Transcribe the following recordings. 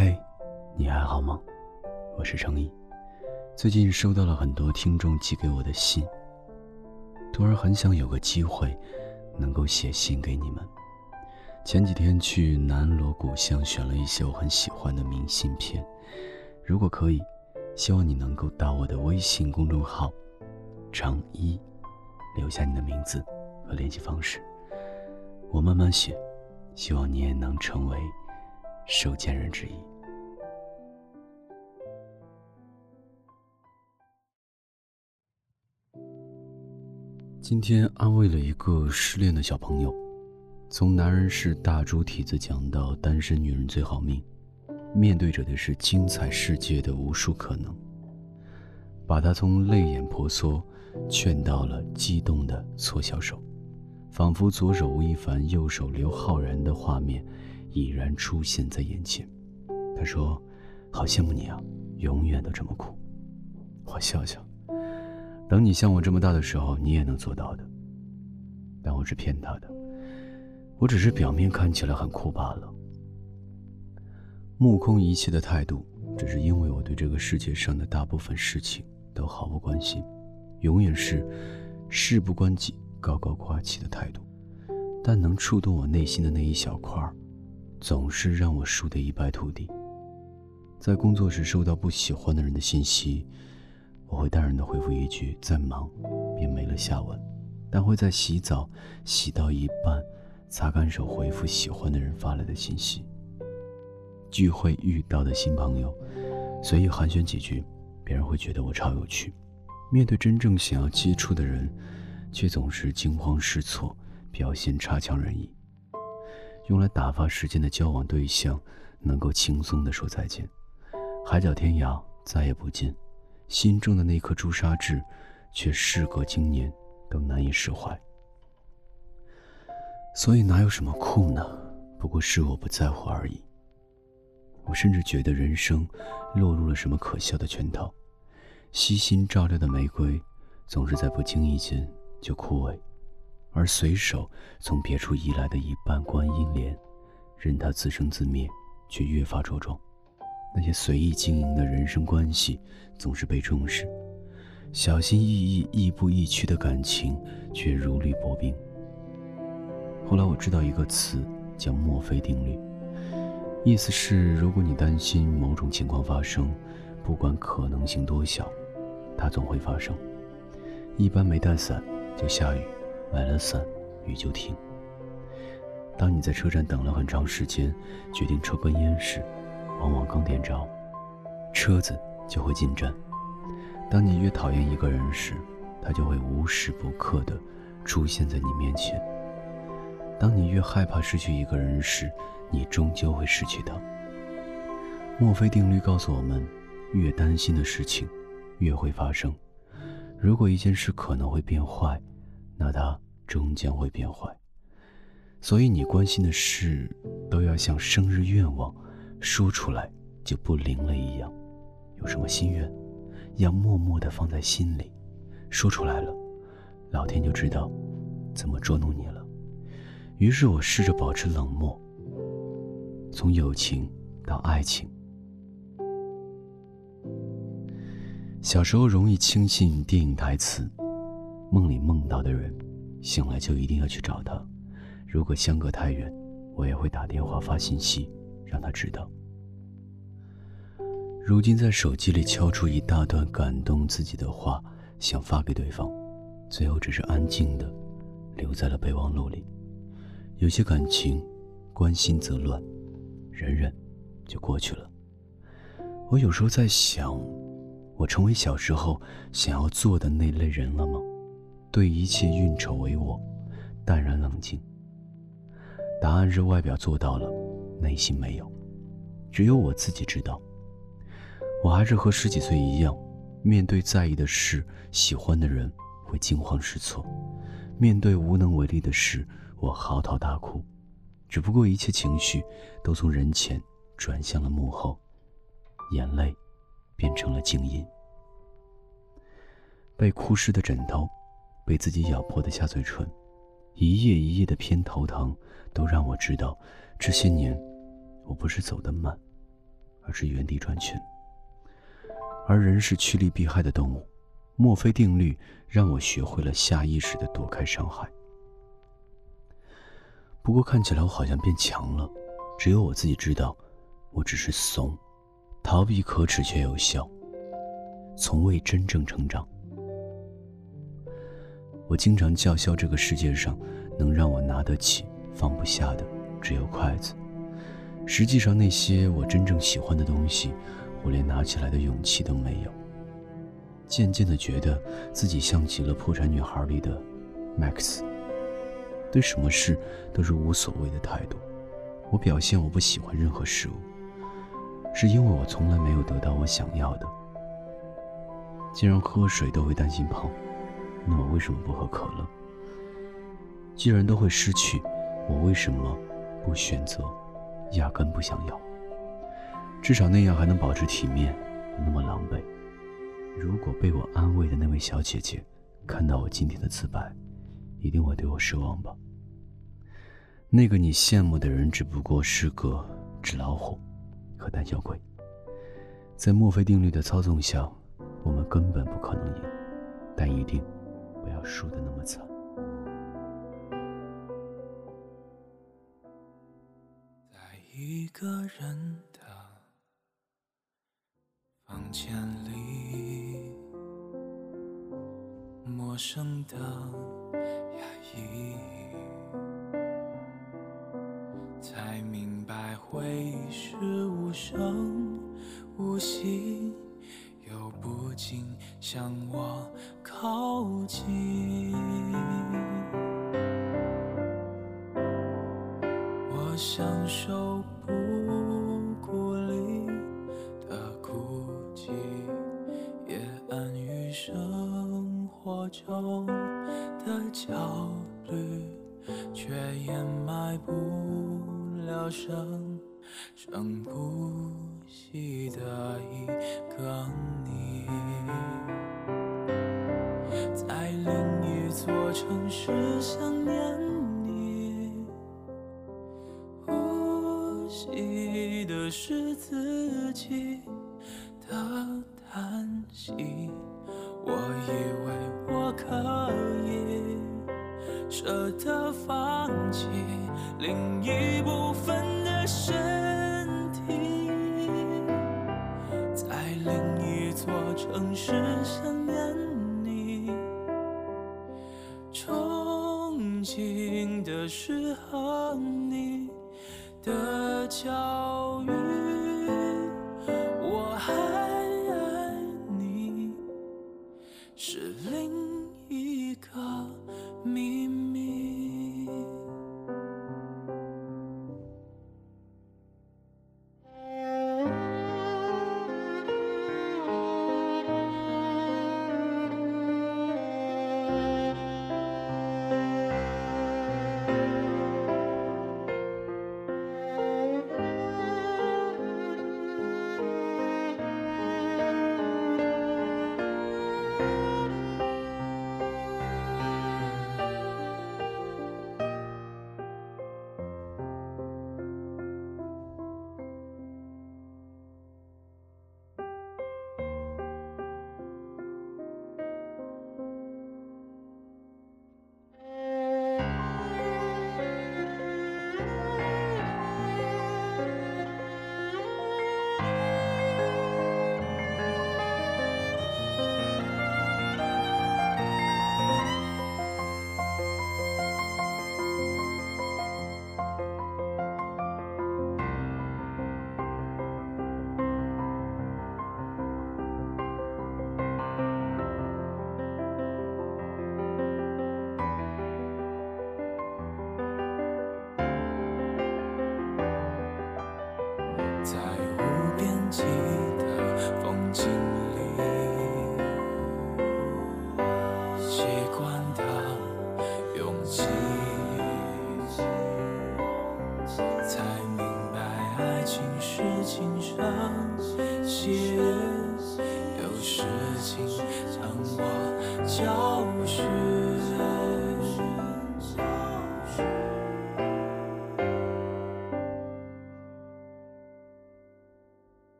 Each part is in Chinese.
嘿，你还好吗？我是程毅。最近收到了很多听众寄给我的信，突然很想有个机会，能够写信给你们。前几天去南锣鼓巷选了一些我很喜欢的明信片，如果可以，希望你能够到我的微信公众号“程一”，留下你的名字和联系方式，我慢慢写，希望你也能成为。收件人之一。今天安慰了一个失恋的小朋友，从男人是大猪蹄子讲到单身女人最好命，面对着的是精彩世界的无数可能，把他从泪眼婆娑劝到了激动的搓小手，仿佛左手吴亦凡，右手刘昊然的画面。已然出现在眼前，他说：“好羡慕你啊，永远都这么酷。”我笑笑，等你像我这么大的时候，你也能做到的。但我是骗他的，我只是表面看起来很酷罢了。目空一切的态度，只是因为我对这个世界上的大部分事情都毫不关心，永远是事不关己、高高挂起的态度。但能触动我内心的那一小块儿。总是让我输得一败涂地。在工作时收到不喜欢的人的信息，我会淡然的回复一句“在忙”，便没了下文。但会在洗澡洗到一半，擦干手回复喜欢的人发来的信息。聚会遇到的新朋友，随意寒暄几句，别人会觉得我超有趣。面对真正想要接触的人，却总是惊慌失措，表现差强人意。用来打发时间的交往对象，能够轻松地说再见，海角天涯再也不见，心中的那颗朱砂痣，却事隔经年都难以释怀。所以哪有什么酷呢？不过是我不在乎而已。我甚至觉得人生落入了什么可笑的圈套，悉心照料的玫瑰，总是在不经意间就枯萎。而随手从别处移来的一瓣观音莲，任它自生自灭，却越发茁壮。那些随意经营的人生关系总是被重视，小心翼翼、亦步亦趋的感情却如履薄冰。后来我知道一个词叫墨菲定律，意思是如果你担心某种情况发生，不管可能性多小，它总会发生。一般没带伞就下雨。买了伞，雨就停。当你在车站等了很长时间，决定抽根烟时，往往刚点着，车子就会进站。当你越讨厌一个人时，他就会无时不刻地出现在你面前。当你越害怕失去一个人时，你终究会失去他。墨菲定律告诉我们，越担心的事情，越会发生。如果一件事可能会变坏，那它终将会变坏，所以你关心的事都要像生日愿望，说出来就不灵了一样。有什么心愿，要默默地放在心里，说出来了，老天就知道怎么捉弄你了。于是我试着保持冷漠，从友情到爱情。小时候容易轻信电影台词。梦里梦到的人，醒来就一定要去找他。如果相隔太远，我也会打电话发信息，让他知道。如今在手机里敲出一大段感动自己的话，想发给对方，最后只是安静的留在了备忘录里。有些感情，关心则乱，忍忍就过去了。我有时候在想，我成为小时候想要做的那类人了吗？对一切运筹帷幄，淡然冷静。答案是外表做到了，内心没有。只有我自己知道。我还是和十几岁一样，面对在意的事、喜欢的人，会惊慌失措；面对无能为力的事，我嚎啕大哭。只不过一切情绪都从人前转向了幕后，眼泪变成了静音。被哭湿的枕头。被自己咬破的下嘴唇，一页一页的偏头疼，都让我知道，这些年，我不是走得慢，而是原地转圈。而人是趋利避害的动物，墨菲定律让我学会了下意识的躲开伤害。不过看起来我好像变强了，只有我自己知道，我只是怂，逃避可耻却有效，从未真正成长。我经常叫嚣这个世界上能让我拿得起、放不下的只有筷子。实际上，那些我真正喜欢的东西，我连拿起来的勇气都没有。渐渐的，觉得自己像极了《破产女孩》里的 Max。对什么事都是无所谓的态度。我表现我不喜欢任何事物，是因为我从来没有得到我想要的。既然喝水都会担心胖，那我为什么不喝可乐？既然都会失去，我为什么不选择压根不想要？至少那样还能保持体面，不那么狼狈。如果被我安慰的那位小姐姐看到我今天的自白，一定会对我失望吧？那个你羡慕的人，只不过是个纸老虎和胆小鬼。在墨菲定律的操纵下，我们根本不可能赢，但一定不要输得那么惨。在一个人的房间里，陌生的压抑。才明白，回忆是无声无息，向我靠近。我享受不孤立的孤寂，也安于生活中的焦虑，却掩埋不。了生生不息的一个你，的是自己的叹息。我以为我可以舍得放弃另一部分的身体，在另一座。城市想念你，憧憬的是和你的教育，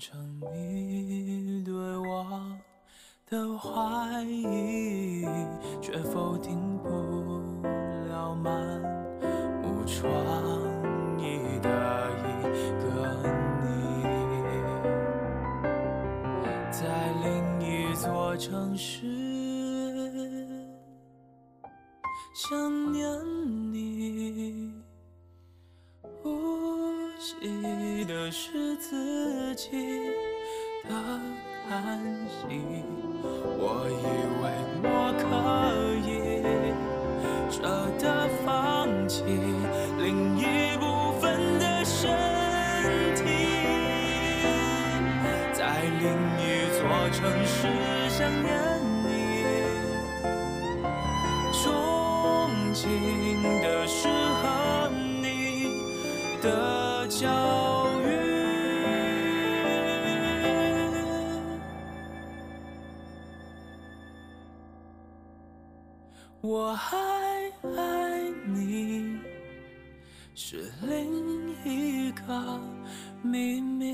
成你对我的怀疑，却否定不了满目疮痍的一个你，在另一座城市。的是自己的叹息。我以为我可以舍得放弃另一部分的身体，在另一座城市。想念你，憧憬的是和你的教育。我还爱你，是另一个秘密。